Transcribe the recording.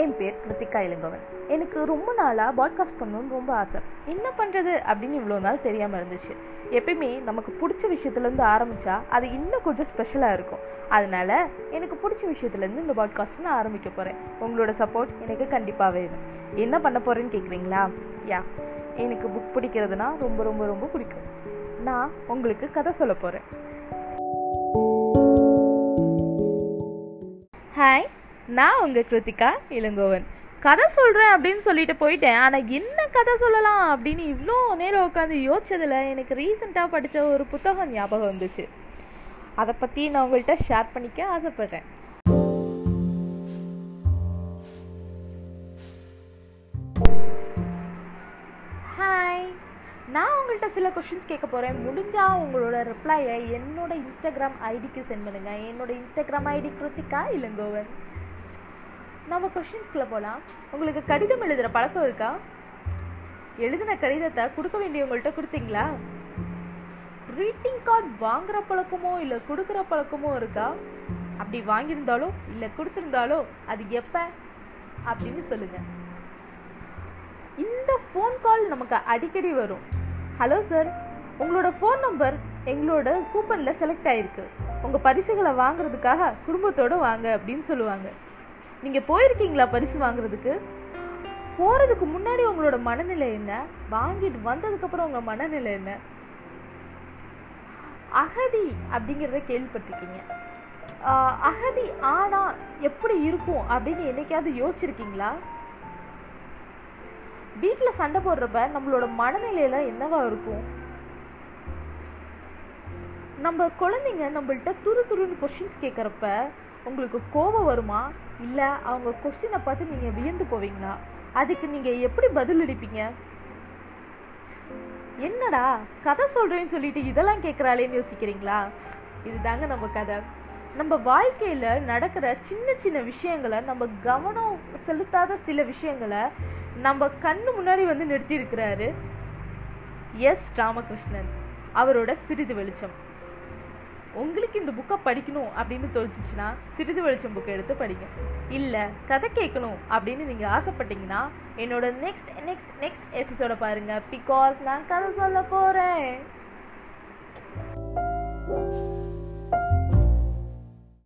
என் பேர் கிருத்திகா இளங்கவன். எனக்கு ரொம்ப நாளாக பாட்காஸ்ட் பண்ணணும்னு ரொம்ப ஆசை. என்ன பண்ணுறது அப்படின்னு இவ்வளோ நாள் தெரியாமல் இருந்துச்சு. எப்பயுமே நமக்கு பிடிச்ச விஷயத்துலேருந்து ஆரம்பித்தா அது இன்னும் கொஞ்சம் ஸ்பெஷலாக இருக்கும். அதனால் எனக்கு பிடிச்ச விஷயத்துலேருந்து இந்த பாட்காஸ்ட் நான் ஆரம்பிக்க போகிறேன் உங்களோட சப்போர்ட் எனக்கு கண்டிப்பாக வேணும். என்ன பண்ண போகிறேன்னு கேட்குறீங்களா யா எனக்கு புக் பிடிக்கிறதுனா ரொம்ப ரொம்ப ரொம்ப பிடிக்கும். நான் உங்களுக்கு கதை சொல்ல போகிறேன் நான் உங்கள் கிருத்திகா இளங்கோவன். கதை சொல்கிறேன் அப்படின்னு சொல்லிட்டு போயிட்டேன். ஆனால் என்ன கதை சொல்லலாம் அப்படின்னு இவ்வளோ நேரம் உட்காந்து யோசிச்சதில் எனக்கு ரீசெண்டாக படித்த ஒரு புத்தகம் ஞாபகம் வந்துச்சு. அதை பற்றி நான் உங்கள்கிட்ட ஷேர் பண்ணிக்க ஆசைப்பட்றேன். ஹாய் நான் உங்கள்கிட்ட சில கொஷின்ஸ் கேட்க போகிறேன் முடிஞ்சால் உங்களோட ரிப்ளையை என்னோட இன்ஸ்டாகிராம் ஐடிக்கு சென்ட் பண்ணுங்கள் என்னோட இன்ஸ்டாகிராம் ஐடி கிருத்திகா இளங்கோவன். நம்ம கொஷின்ஸ்குள்ளே போகலாம் உங்களுக்கு கடிதம் எழுதுகிற பழக்கம் இருக்கா? எழுதின கடிதத்தை கொடுக்க வேண்டியவங்கள்ட்ட கொடுத்தீங்களா? க்ரீட்டிங் கார்டு வாங்குகிற பழக்கமோ இல்லை கொடுக்குற பழக்கமோ இருக்கா? அப்படி வாங்கியிருந்தாலோ இல்லை கொடுத்துருந்தாலோ அது எப்போ? அப்படின்னு சொல்லுங்கள் இந்த ஃபோன் கால் நமக்கு அடிக்கடி வரும். ஹலோ சார் உங்களோட ஃபோன் நம்பர் எங்களோட கூப்பனில் செலக்ட் ஆகிருக்கு உங்கள் பரிசுகளை வாங்குறதுக்காக குடும்பத்தோடு வாங்க அப்படின்னு சொல்லுவாங்க. நீங்கள் போயிருக்கீங்களா பரிசு வாங்குறதுக்கு? போகிறதுக்கு முன்னாடி உங்களோட மனநிலை என்ன? வாங்கிட்டு வந்ததுக்கப்புறம் உங்கள் மனநிலை என்ன? அகதி அப்படிங்கிறத கேள்விப்பட்டிருக்கீங்க. அகதி ஆனால் எப்படி இருக்கும் அப்படின்னு என்னைக்காவது யோசிச்சிருக்கீங்களா? வீட்டில் சண்டை போடுறப்ப நம்மளோட மனநிலையில என்னவா இருக்கும்? நம்ம குழந்தைங்க நம்மள்ட்ட துரு துருன்னு கொஷின்ஸ் கேட்குறப்ப உங்களுக்கு கோபம் வருமா? இல்லை அவங்க கொஸ்டினை பார்த்து நீங்கள் வியந்து போவீங்களா? அதுக்கு நீங்கள் எப்படி பதிலளிப்பீங்க என்னடா கதை சொல்கிறேன்னு சொல்லிட்டு இதெல்லாம் கேட்குறாளேன்னு யோசிக்கிறீங்களா? இதுதாங்க நம்ம கதை. நம்ம வாழ்க்கையில் நடக்கிற சின்ன சின்ன விஷயங்களை நம்ம கவனம் செலுத்தாத சில விஷயங்களை நம்ம கண்ணு முன்னாடி வந்து நிறுத்தியிருக்கிறாரு எஸ். ராமகிருஷ்ணன். அவரோட சிறிது வெளிச்சம். உங்களுக்கு இந்த புக்கை படிக்கணும் அப்படின்னு தோணுச்சுன்னா சிறிது வெளிச்சம் புக்கை எடுத்து படிங்க. இல்லை கதை கேட்கணும் அப்படின்னு நீங்கள் ஆசைப்பட்டீங்கன்னா என்னோட நெக்ஸ்ட் நெக்ஸ்ட் நெக்ஸ்ட் எபிசோட பாருங்கள் பிகாஸ் நான் கதை சொல்ல போகிறேன்